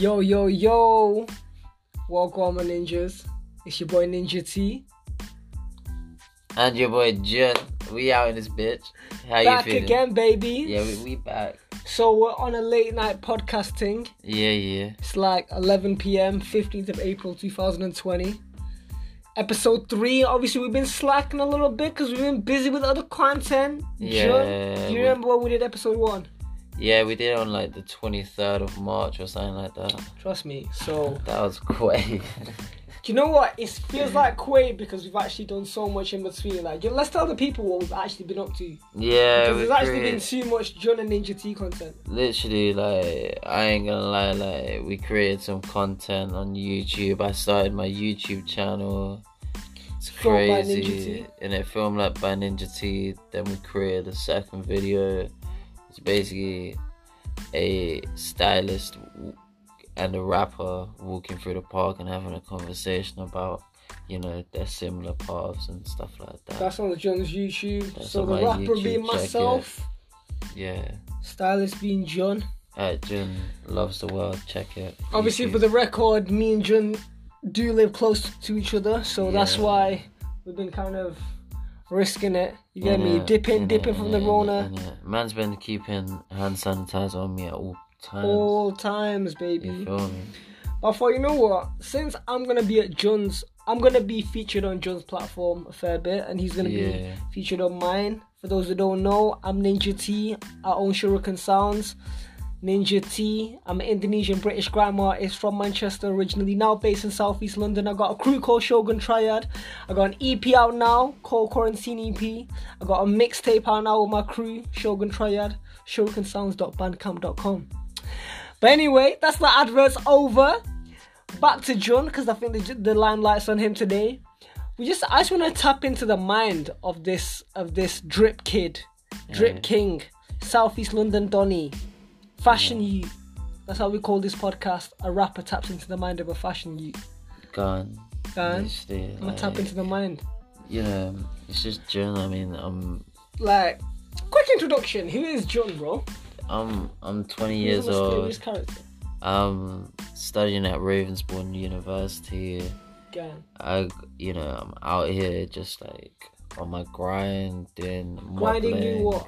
Yo, yo, yo. Welcome, my ninjas. It's your boy Ninja T. And your boy Jun. We out in this bitch. How Back you feeling? Back again, baby. Yeah, we, we back. So we're on a late night podcasting. Yeah, yeah. It's like 11 p.m., 15th of April, 2020. Episode 3. Obviously, we've been slacking a little bit because we've been busy with other content. Yeah, John, do you remember when we did episode 1? Yeah, we did it on like the 23rd of March or something like that. Trust me. So, That was quick. do you know what? It feels like quick because we've actually done so much in between. Like, let's tell the people what we've actually been up to. yeah, Because there's actually create- been too much John and Ninja T content. literally like I ain't gonna lie, like we created some content on YouTube. I started my YouTube channel. It's Filmed crazy. And it filmed like by Ninja T. Then we created a second video. Basically a stylist and a rapper walking through the park and having a conversation about, you know, their similar paths and stuff like that. That's on the John's YouTube. That's so the rapper YouTube, being it. myself, yeah. stylist being John. Alright, uh, Jun loves the world. Check it. Obviously, YouTube. for the record, me and John do live close to each other, so that's why we've been kind of risking it. You get me? Innit, Dipping, innit, dipping from the Rona. Man's been keeping hand sanitizer on me at all times. all times, baby. I thought, you know what? Since I'm gonna be at John's, I'm gonna be featured on John's platform a fair bit, and he's gonna be featured on mine. For those who don't know, I'm Ninja T. I own Shuriken Sounds. Ninja T. I'm an Indonesian British grime artist from Manchester originally, now based in Southeast London. I got a crew called Shogun Triad. I got an EP out now called Quarantine EP. I got a mixtape out now with my crew, Shogun Triad. ShurikenSounds.bandcamp.com. But anyway, that's the adverts over. Back to John because I think the, the limelight's on him today. We just I just want to tap into the mind of this of this drip kid, drip king, Southeast London Donny, fashion youth. That's how we call this podcast. A rapper taps into the mind of a fashion youth. Gone. Literally, I'm gonna tap into the mind. You know, it's just Jun. I mean, I'm, Like, quick introduction. Who is John, bro? I'm, I'm 20 He's years old. character. I'm studying at Ravensbourne University. Gang. I, you know, I'm out here just like on my grind, doing Grinding, modeling, do what?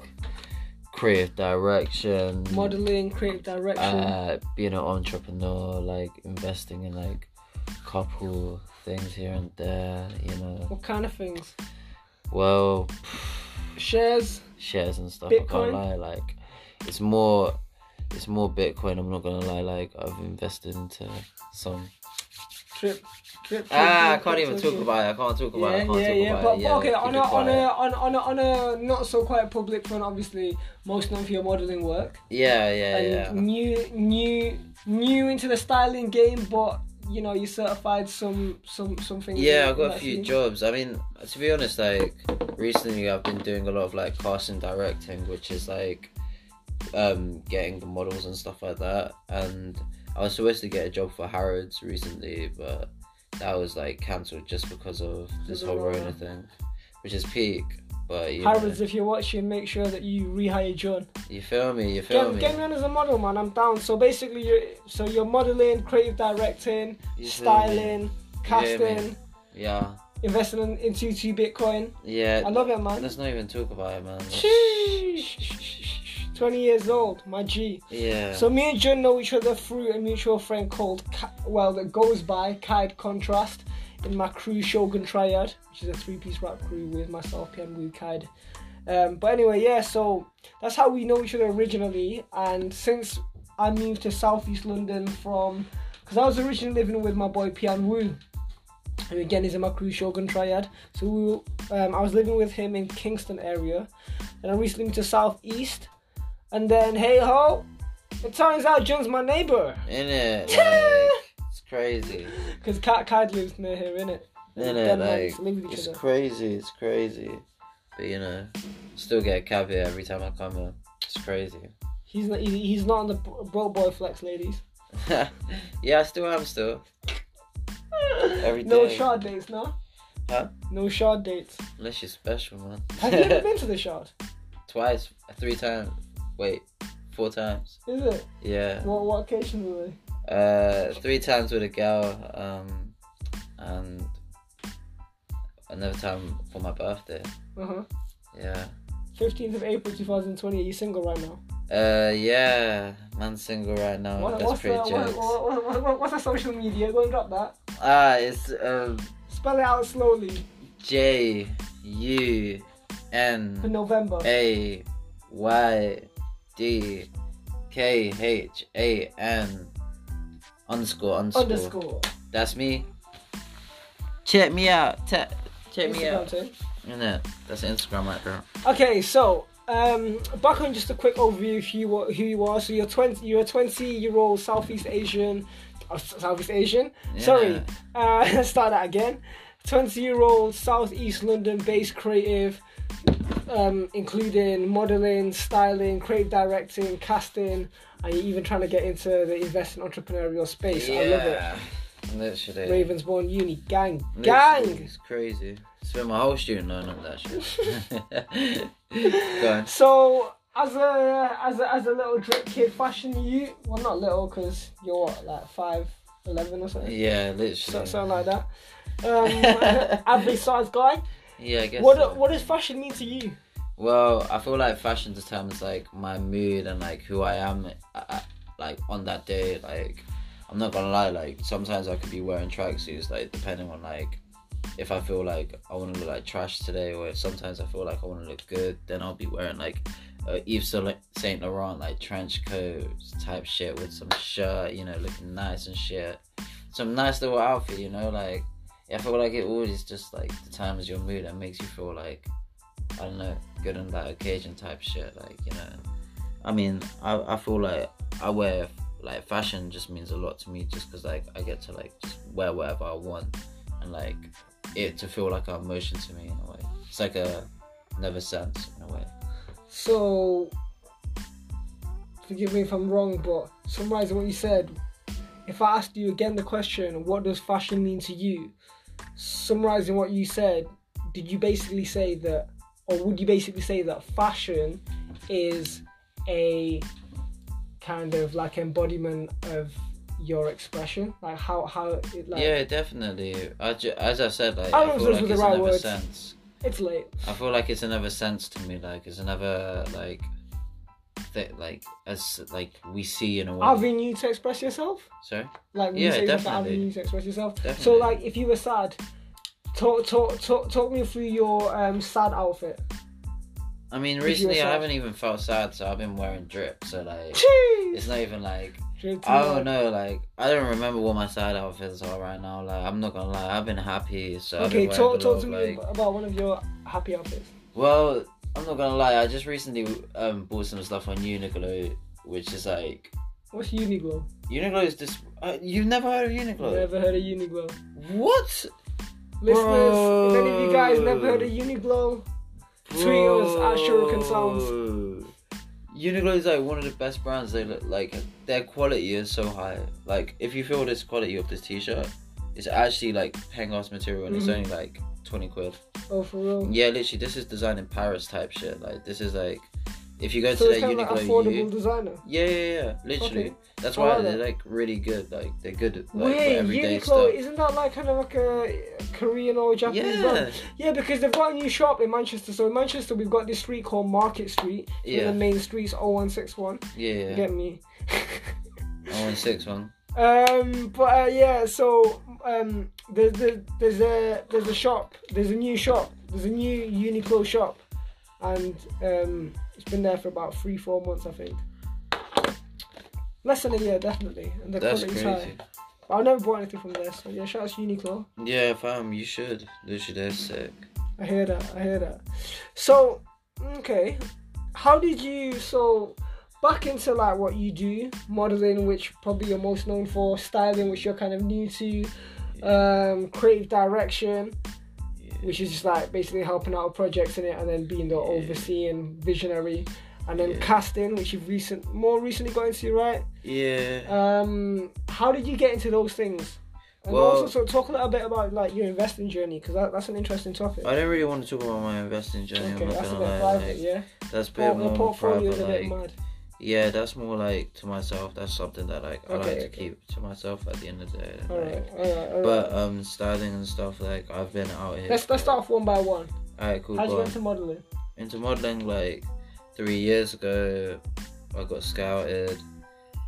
Creative direction, Modeling, creative direction. uh, being an entrepreneur, like investing in like couple things here and there, you know. what kind of things? Well, Shares. shares and stuff. I Bitcoin? can't lie. Like, it's more, it's more Bitcoin. I'm not gonna lie. Like, I've invested into some. Trip. Trip. Ah, I can't even talk about it. I can't talk about it. I Yeah, can't yeah, talk yeah. about But, Yeah, okay, on a, on a on on a on a not so quite public front, obviously, most known for your modeling work Yeah, yeah, and yeah. new new new into the styling game, but you know you certified some some some things. Yeah, I've got a few scene. jobs. I mean, to be honest, like recently I've been doing a lot of like casting directing, which is like um getting the models and stuff like that. And I was supposed to get a job for Harrods recently, but that was like cancelled just because of this whole Rona. Thing, which is peak. But you, Harrods, if you're watching, make sure that you rehire John. you feel me? You feel Get, me? get me on as a model, man. I'm down. So basically, you're so you're modeling, creative directing, You styling, casting, Yeah, investing in, into two Bitcoin. yeah. I love it, man. Let's not even talk about it, man. Let's- Sheesh. 20 years old, my G. Yeah. So me and Jun know each other through a mutual friend called, well, that goes by Kaid Contrast in my crew Shogun Triad, which is a three-piece rap crew with myself, Pian Wu, Kaid. Um, but anyway, yeah, so that's how we know each other originally. And since I moved to Southeast London from, because I was originally living with my boy Pian Wu, who again is in my crew Shogun Triad. So we, were- um, I was living with him in Kingston area, and I recently moved to Southeast. And then, hey ho, it turns out John's my neighbor. In it, like, it's crazy. Because Kat Kide lives near here? In it, like live with each it's other. crazy. It's crazy. But you know, still get a cab here every time I come here. It's crazy. He's not, he- he's not on the bro bro boy flex, ladies. yeah, I still am still. Every No day. shard dates, no? Huh? No shard dates. Unless you're special, man. Have you ever been to the shard? Twice, three times. Wait, four times. Is it? Yeah. What, what occasion were they? Uh, three times with a girl, um, and another time for my birthday. Uh huh. Yeah. 15th of April 2020. Are you single right now? Uh, yeah. Man, single right now. What, That's what's, the, pretty what, what, what, what, what's the social media? Go and drop that. Ah, it's um Spell it out slowly J U for November. A Y D K H A N underscore underscore. Underscore. That's me. Check me out. Te- check me Instagram out. too. Yeah, that's Instagram right there. Okay, so um, back on just a quick overview of who you, are- who you are. So you're twenty. You're a twenty-year-old Southeast Asian. Uh, Southeast Asian. Sorry. Uh, let's start that again. Twenty-year-old Southeast London-based creative, um, including modeling, styling, creative directing, casting, and you're even trying to get into the investing entrepreneurial space. I love it. Literally. Ravensbourne Uni gang, Literally, gang. It's crazy. Spent my whole student loan on that shit. So as a as a as a little drip kid, fashion you well not little because you're what like five eleven or something, Yeah, so, literally. something like that. Um, average size guy. Yeah, I guess. What so. what does fashion mean to you? Well, I feel like fashion determines like my mood and like who I am, uh, uh, like on that day. Like, I'm not gonna lie. Like sometimes I could be wearing tracksuits, like depending on like if I feel like I want to look like trash today, or if sometimes I feel like I want to look good, then I'll be wearing like uh, Yves Saint Laurent like trench coat type shit with some shirt, you know, looking nice and shit. Some nice little outfit, you know, like. I feel like it always just like determines your mood and makes you feel like I don't know, good on that occasion type shit. Like, you know, I mean, I, I feel like I wear, like, fashion just means a lot to me just because, like, I get to, like, just wear whatever I want and, like, it to feel like a motion to me in a way. It's like a never sense in a way. So forgive me if I'm wrong, but summarizing what you said, if I asked you again the question, what does fashion mean to you? Summarizing what you said, did you basically say that, or would you basically say that fashion is a kind of like embodiment of your expression, like how how it like yeah, definitely. I ju- as I said, like, I I, feel like the it's right another words. sense. it's late. I feel like it's another sense to me. Like, it's another, like, th- like, as, like, we see in a way. Avenue to express yourself. Sorry? Like Yeah, you like definitely. avenue to express yourself. Definitely. So like if you were sad, talk talk talk talk me through your um sad outfit. I mean, If you were recently I haven't even felt sad, so I've been wearing drip. So like, Cheese. it's not even like I don't know. Like, I don't remember what my side outfits are right now. Like, I'm not gonna lie, I've been happy. So I've Okay, been talk talk lot to of, me like, about one of your happy outfits. Well, I'm not gonna lie. I just recently um bought some stuff on Uniqlo, which is like What's Uniqlo? Uniqlo is this. Uh, you've never heard of Uniqlo? Never heard of Uniqlo. What? Listeners, if any of you guys never heard of Uniqlo, Tweet us at Shuriken Sounds. Bro. Uniqlo is like one of the best brands. They look like their quality is so high. Like if you feel this quality of this t-shirt, it's actually like Pangos material and it's Mhm. only like twenty quid. oh for real. Yeah, literally, this is designed in Paris type shit. Like this is like if you go So to kind of like Uniqlo, affordable you, designer. yeah, yeah, yeah, literally. Okay. That's why like they're that. like really good. Like they're good like Wait, everyday Uniqlo stuff. isn't that like kind of like a Korean or Japanese Yeah, brand? Yeah, because they've got a new shop in Manchester. So in Manchester, we've got this street called Market Street. Yeah. The main street's 0161. yeah. Yeah. get me? I want six one. um, but uh, yeah, so um, there's the there's a there's a shop. There's a new shop. There's a new Uniqlo shop, and um, it's been there for about three four months, I think. Less than a year, definitely, and the That's quality's crazy. high. But I've never bought anything from there, so yeah, shout out to Uniqlo. Yeah, fam, you should. Literally, they're sick. I hear that. I hear that. So, okay, how did you so back into like what you do, modeling, which probably you're most known for, styling, which you're kind of new to, um, creative direction, Yeah. which is just like basically helping out projects in it, and then being the Yeah. overseeing visionary, and then Yeah. casting, which you've recent more recently got into, right? Yeah. Um, how did you get into those things? And Well- also, so talk a little bit about like your investing journey, because that, that's an interesting topic. I don't really want to talk about my investing journey. Okay, I'm not that's a bit lie. private, like, yeah. That's a bit the more portfolio private. is a bit mad. Yeah, that's more like to myself. That's something that like I Okay, like to okay. keep to myself at the end of the day. Like, right, all right, all right. But um, styling and stuff like I've been out here. let's let's start off one by one. Alright, cool. How'd you go get into modeling? into modeling like three years ago. I got scouted,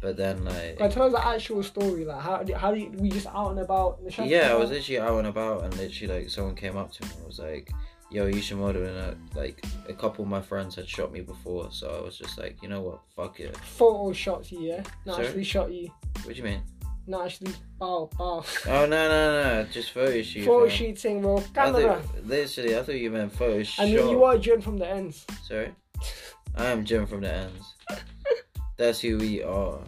but then like Like, tell us the actual story. Like, how how you, we just out and about in the yeah, I was literally out and about, and literally like someone came up to me and was like, "Yo, you should model." And like a couple of my friends had shot me before, so I was just like, you know what, fuck it. photo shots you, yeah. Not Sorry? actually shot you. What do you mean? Not actually bow bow. Oh no no no, just photo shoot. photo shooting, bro. I Camera. thought, literally, I thought you meant photo I mean, you are June from the ends. Sorry, I am Jim from the ends. That's who we are.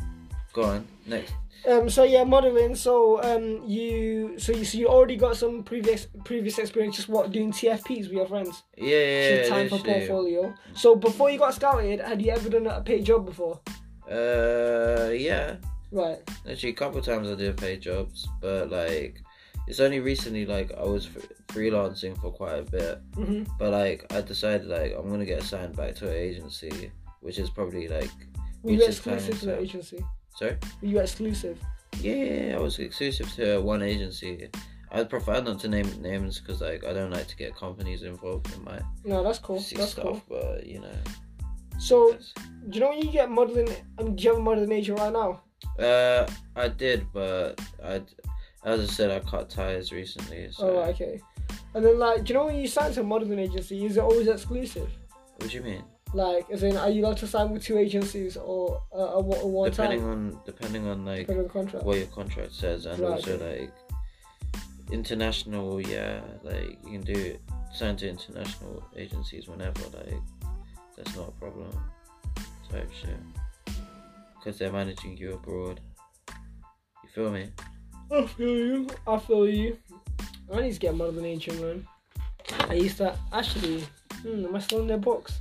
Go on, next. Um, so yeah, modeling. So um, you, so you, so you already got some previous previous experience. Just what doing TFPs with your friends. Yeah, yeah, yeah. time for portfolio. So before you got scouted, had you ever done a paid job before? Uh, yeah. Right. Actually, a couple times I did paid jobs, but like, it's only recently like I was f- freelancing for quite a bit. hmm But like, I decided like I'm gonna get signed back to an agency, which is probably like, Were you exclusive to the agency? Sorry. Were you exclusive? Yeah, I was exclusive to one agency. I'd prefer not to name names because like I don't like to get companies involved in my No, that's cool. That's stuff. cool. But you know, So, do you know when you get modeling? Um, do you have a modeling agent right now? uh, I did, but I, as I said, I cut ties recently. So Oh, okay. And then, like, do you know when you sign to a modeling agency, is it always exclusive? what do you mean? Like, as in, are you allowed to sign with two agencies or uh, at one, depending time? on depending on like Depending on contract. what your contract says and Right, also like international yeah like you can do sign to international agencies whenever like that's not a problem type shit because they're managing you abroad you feel me I feel you. I feel you. I need to get a modeling agent, man. I used to actually. Hmm, am I still in their books?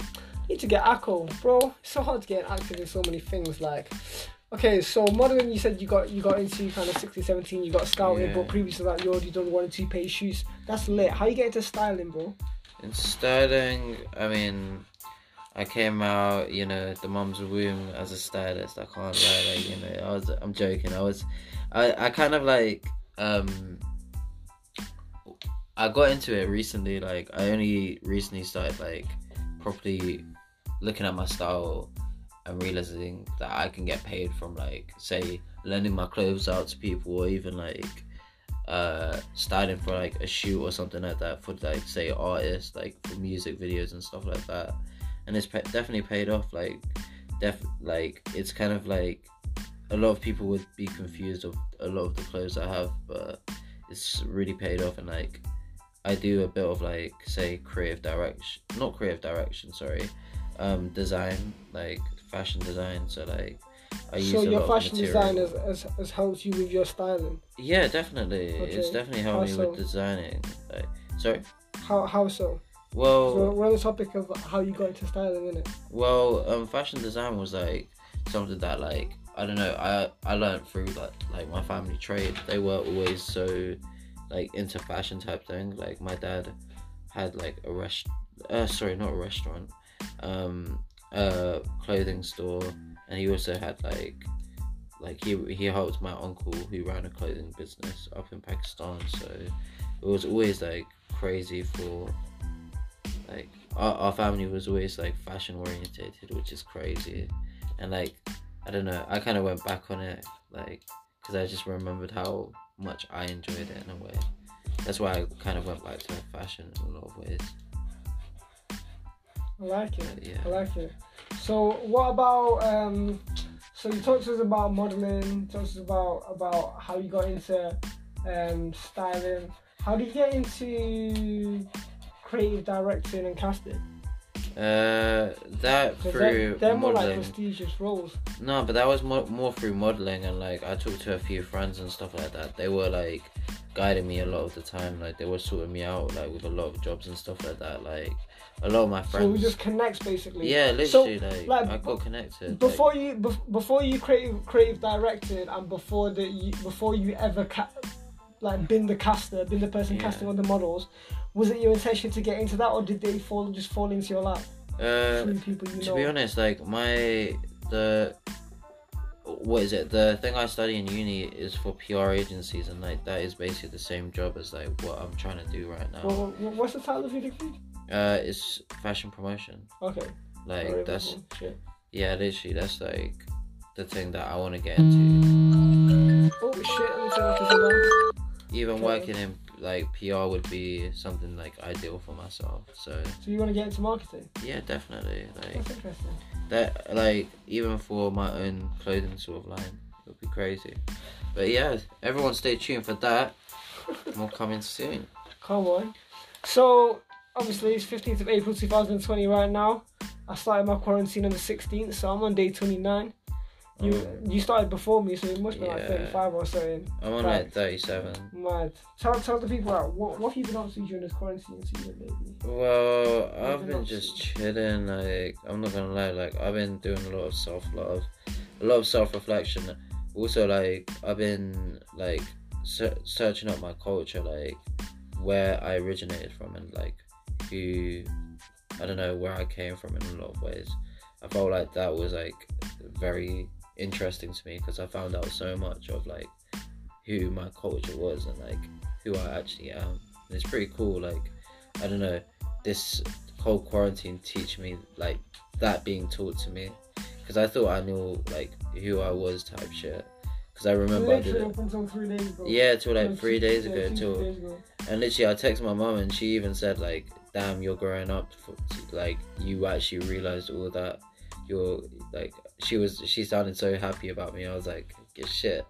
Need to get ACO, bro. It's so hard to get active in so many things. Like, okay, so modeling. You said you got you got into kind of 16, 17. You got scouted, Yeah. but previous to that, you already done one and two pay shoots. That's lit. How you get into styling, bro? in styling i mean I came out, you know, the mum's womb as a stylist. I can't lie, like you know, I was. I'm joking. I was, I, I kind of like, um, I got into it recently. Like I only recently started like properly looking at my style and realizing that I can get paid from like say lending my clothes out to people or even like uh styling for like a shoot or something like that for like say artists like for music videos and stuff like that. And it's pa- definitely paid off like def like it's kind of like a lot of people would be confused of a lot of the clothes I have but it's really paid off and like I do a bit of like say creative direction not creative direction sorry um design like fashion design so like I use so a your lot of fashion design has, has, has helped you with your styling. Yeah, definitely. It's definitely helped How me so? with designing. Like, sorry. How how so? Well, So we're on the topic of how you got into styling, innit? well, um, fashion design was like something that like I don't know. I I learned through like like my family trade. They were always so like into fashion type thing. Like my dad had like a rest. Uh, sorry, not a restaurant. Um, a clothing store, and he also had like like he he helped my uncle who ran a clothing business up in Pakistan. So it was always like crazy for like our, family was always like fashion orientated, which is crazy. And like I don't know, I kind of went back on it like because I just remembered how much I enjoyed it in a way. That's why I kind of went back to fashion in a lot of ways. I like it. Yeah. I like it. So what about um so you talked to us about modeling, talked to us about about how you got into um styling. How did you get into creative directing and casting? Uh, that through they're, they're more like prestigious roles. No, but that was more more through modeling and like I talked to a few friends and stuff like that. They were like guiding me a lot of the time. Like they were sorting me out like with a lot of jobs and stuff like that. Like a lot of my friends. So we just connects basically. yeah, So, literally. like, like, I got connected. like- Before you bef- before you creative creative directed and before the you, before you ever ca- like been the caster, been the person Yeah. casting on the models, was it your intention to get into that or did they fall just fall into your lap uh, people you to know? be honest, like my the what is it? The thing I study in uni is for PR agencies, and like that is basically the same job as like what I'm trying to do right now. Well, what's the title of your degree? Uh, it's fashion promotion. Okay. Like that's yeah, literally that's like the thing that I want to get into. Oh shit! Let me turn off this alarm. Even Okay. working in like PR would be something like ideal for myself. So So you want to get into marketing? yeah, definitely like That's interesting. that. Like even for my own clothing sort of line, it would be crazy. But yeah, everyone stay tuned for that. More coming soon. Come on. So obviously it's 15th of April 2020 right now. I started my quarantine on the 16th, so I'm on day 29. You Um, you started before me, so it must be like 35 or something. I'm on like 37. Mad. Tell tell the people out what what have you been up to during this quarantine season, baby? Well, I've you been just chilling. Like, I'm not gonna lie. Like, I've been doing a lot of self love, a lot of self reflection. Also, like, I've been like ser- searching up my culture, like where I originated from, and like who I don't know where I came from in a lot of ways. I felt like that was like very interesting to me because I found out so much of like who my culture was and like who I actually am. And it's pretty cool. Like, I don't know this whole quarantine teach me like that being taught to me because I thought I knew like who I was type shit because I remember I did it until three days ago. yeah till like three days ago till three days ago. and literally I texted my mom and she even said like damn you're growing up like you actually realized all that you're like she was she sounded so happy about me I was like get shit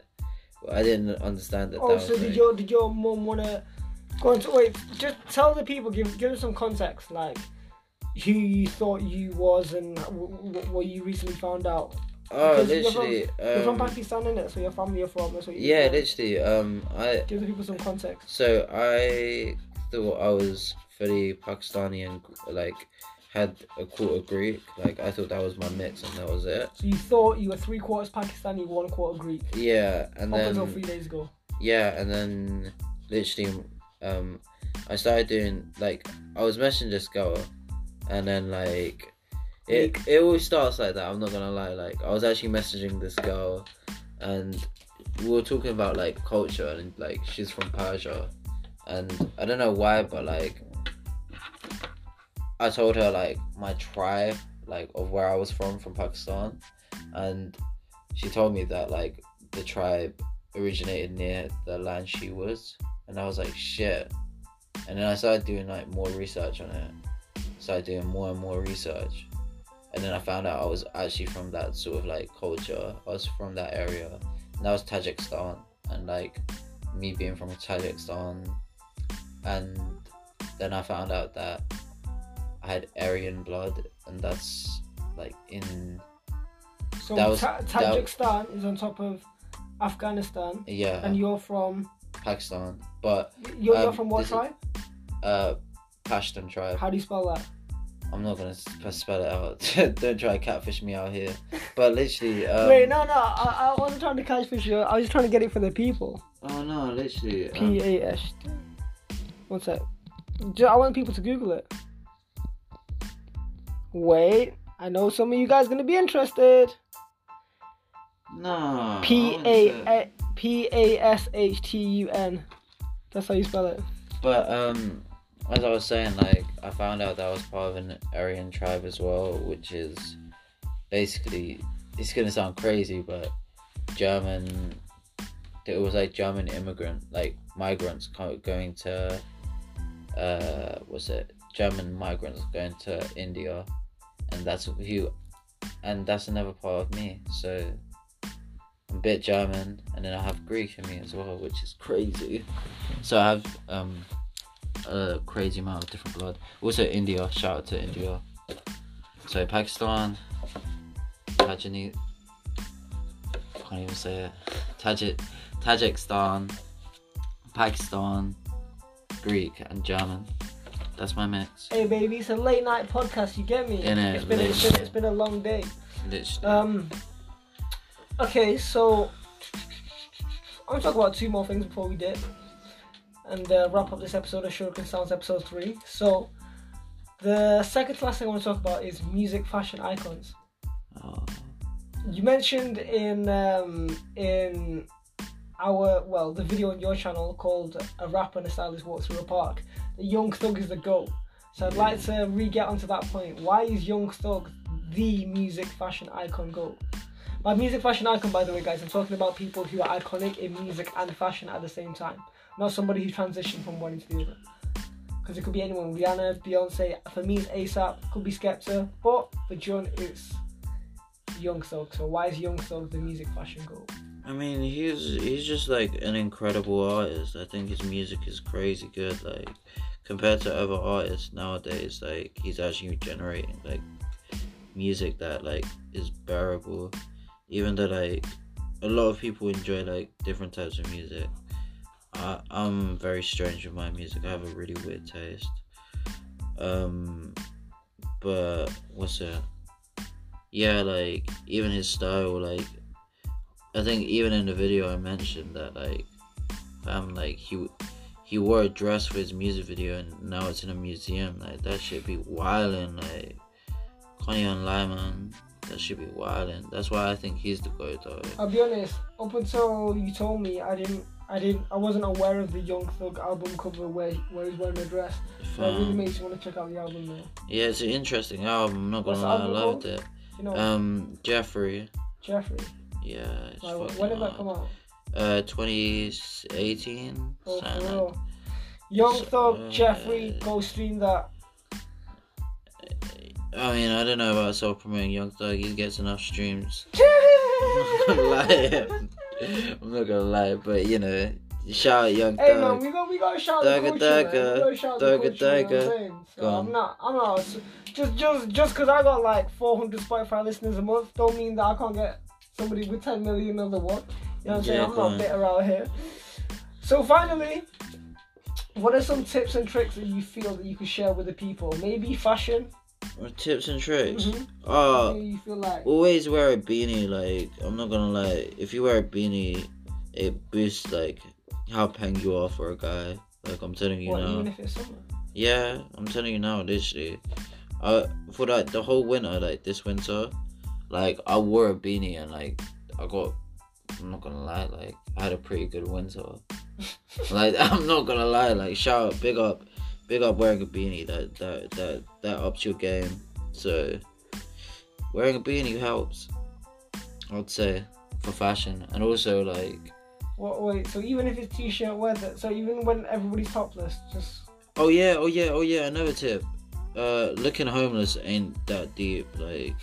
I didn't understand that Oh, that did like- your did your mom wanna go into wait? Just tell the people, give give them some context, like who you thought you was and w- w- what you recently found out. oh because you're from- literally You're from um, Pakistan, innit? So your family are from. What yeah literally um I Give the people some context. So I thought I was fully Pakistani and like had a quarter Greek. Like I thought that was my mix and that was it. So you thought you were three quarters Pakistani, one quarter Greek. Yeah, and Up until then three days ago. yeah, and then literally um I started doing like I was messaging this girl and then like it it always starts like that, I'm not gonna lie. Like I was actually messaging this girl and we were talking about like culture and like she's from Persia and I don't know why but like I told her like my tribe like of where I was from from Pakistan and she told me that like the tribe originated near the land she was and I was like shit. And then I started doing like more research on it started doing more and more research and then I found out I was actually from that sort of like culture. I was from that area and that was Tajikistan and like me being from Tajikistan and then I found out that I had Aryan blood and that's like in So That was- Ta- Tajikistan is on top of Afghanistan, yeah and you're from Pakistan but you're, you're Um, from what is- tribe? uh Pashtun tribe How do you spell that? I'm not gonna spell it out. Don't try to catfish me out here. But literally, um, Wait, no, no, I, I wasn't trying to catfish you. I was just trying to get it for the people. Oh no, literally. P Um, A S. One I want people to Google it. Wait, I know some of you guys gonna be interested. no. P A P A S H T U N. That's how you spell it. But um, as I was saying, like I found out that I was part of an Aryan tribe as well, which is basically it's gonna sound crazy, but German. It was like German immigrant, like migrants going to, uh, what's it? German migrants going to India, and that's who, and that's another part of me. So I'm a bit German, and then I have Greek in me as well, which is crazy. So I have um a crazy amount of different blood. Also India, shout out to India. So Pakistan, Tajani can't even say it. Tajik Tajikistan, Pakistan, Greek and German. That's my mix. Hey baby, it's a late night podcast. You get me? Innit, It's been, it's been it's been a long day. Literally. Um. Okay, so I'm gonna talk about two more things before we dip, and uh, wrap up this episode of Shuriken Sounds episode three. So, the second to last thing I want to talk about is music fashion icons. Oh, you mentioned in um, in our well the video on your channel called "A Rapper and a Stylist Walk Through a Park." the Young Thug is the goat. So I'd like to re-get onto that point. Why is Young Thug the music fashion icon goat? By music fashion icon, by the way, guys, I'm talking about people who are iconic in music and fashion at the same time, not somebody who transitioned from one into the other. Because it could be anyone, Rihanna, Beyonce. For me, it's ASAP. Could be Skepta, but for John, it's Young Thug. So why is Young Thug the music fashion goat? I mean, he's he's just like an incredible artist. I think his music is crazy good. Like compared to other artists nowadays, like he's actually generating like music that like is bearable. Even though like a lot of people enjoy like different types of music. I, I'm very strange with my music. I have a really weird taste. Um, but what's it? Yeah, like even his style, like I think even in the video I mentioned that like fam like he he wore a dress for his music video and now it's in a museum. Like that should be wildin'. Like can't even lie, man. That should be wildin'. That's why I think he's the goat though. I'll be honest. Up until you told me, I didn't. I didn't. I wasn't aware of the Young Thug album cover where where he's wearing a dress. So it really makes you want to check out the album now. Yeah, it's an interesting album. I'm not gonna the lie, I loved it. You know, Um, Jeffrey. Jeffrey. Yeah. It's Like, when did that come out? Uh, 2018. Oh, for real. Young Thug, Uh, Jeffrey, go stream that. I mean, I don't know about self promoting Young Thug. He gets enough streams. I'm not gonna lie. I'm not gonna lie, but you know, shout out Young Hey man, Thug. we got we got to shout the Dugga culture, man. We got to shout the culture. You know I'm So Go I'm on. not. I'm not. Just just just because I got like 400 Spotify listeners a month, don't mean that I can't get somebody with 10 million of the one. You know what I'm saying? Yeah, I'm not bitter out here. So finally, what are some tips and tricks that you feel that you could share with the people? Maybe fashion. Or tips and tricks. Mhm. Oh, Maybe you feel like. always wear a beanie. Like I'm not gonna lie, if you wear a beanie, it boosts like how peng you are for a guy. Like I'm telling you What, now. even if it's summer? Yeah, I'm telling you now, literally. Uh, for like the whole winter, like this winter, like I wore a beanie and like I got. I'm not gonna lie, like I had a pretty good winter. like I'm not gonna lie, like shout out, big up, big up wearing a beanie. That that that that ups your game. So wearing a beanie helps. I'd say for fashion and also like What, wait, so even if it's t-shirt weather, so even when everybody's topless, just Oh yeah, oh yeah, oh yeah. Another tip. Uh, looking homeless ain't that deep. Like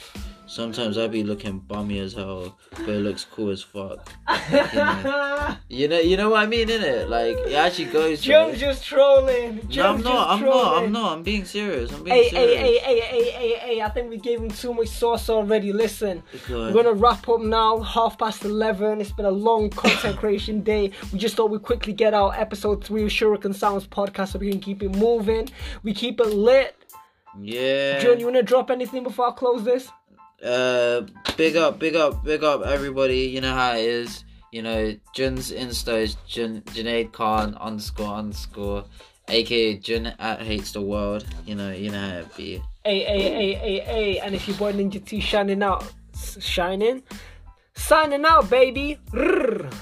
sometimes I be looking bummy as hell, but it looks cool as fuck. You know, you know what I mean, innit? Like it actually goes. Joe's just trolling. No, I'm not. I'm trolling. not. I'm not. I'm being serious. I'm being Hey, serious. hey, hey, hey, hey, hey, hey, I think we gave him too much sauce already. Listen, God. we're gonna wrap up now, half past 11. It's been a long content creation day. We just thought we'd quickly get out episode 3 of Shuriken Sounds podcast so we can keep it moving. We keep it lit. Yeah. John, you wanna drop anything before I close this? Uh, big up, big up, big up, everybody. You know how it is. You know, Jun's Insta is Jun, Junaid Khan underscore underscore, aka Jun at hates the world. You know, you know how it be. Hey, hey, hey, hey, hey. And if you boy Ninja T shining out, shining, signing out, baby. Rrr.